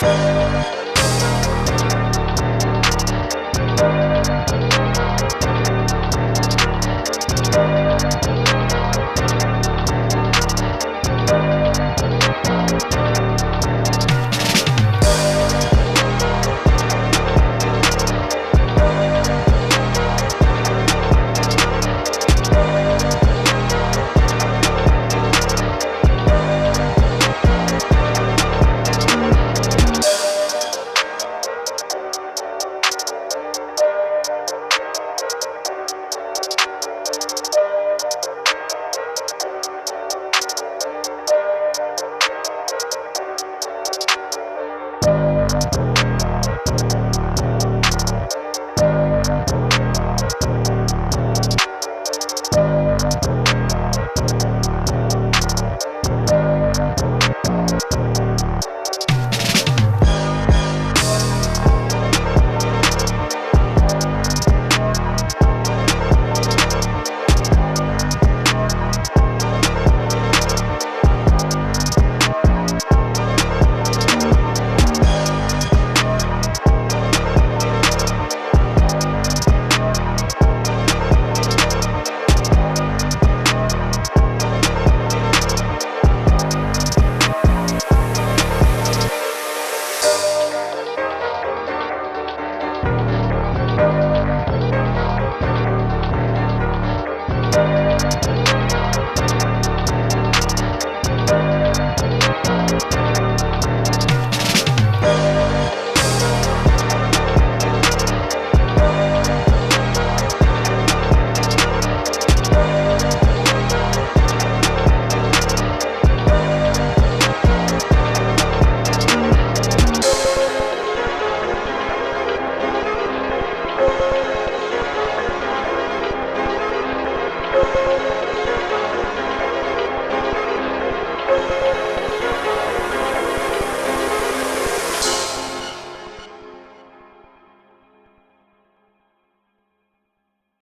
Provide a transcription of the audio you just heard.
Thank Música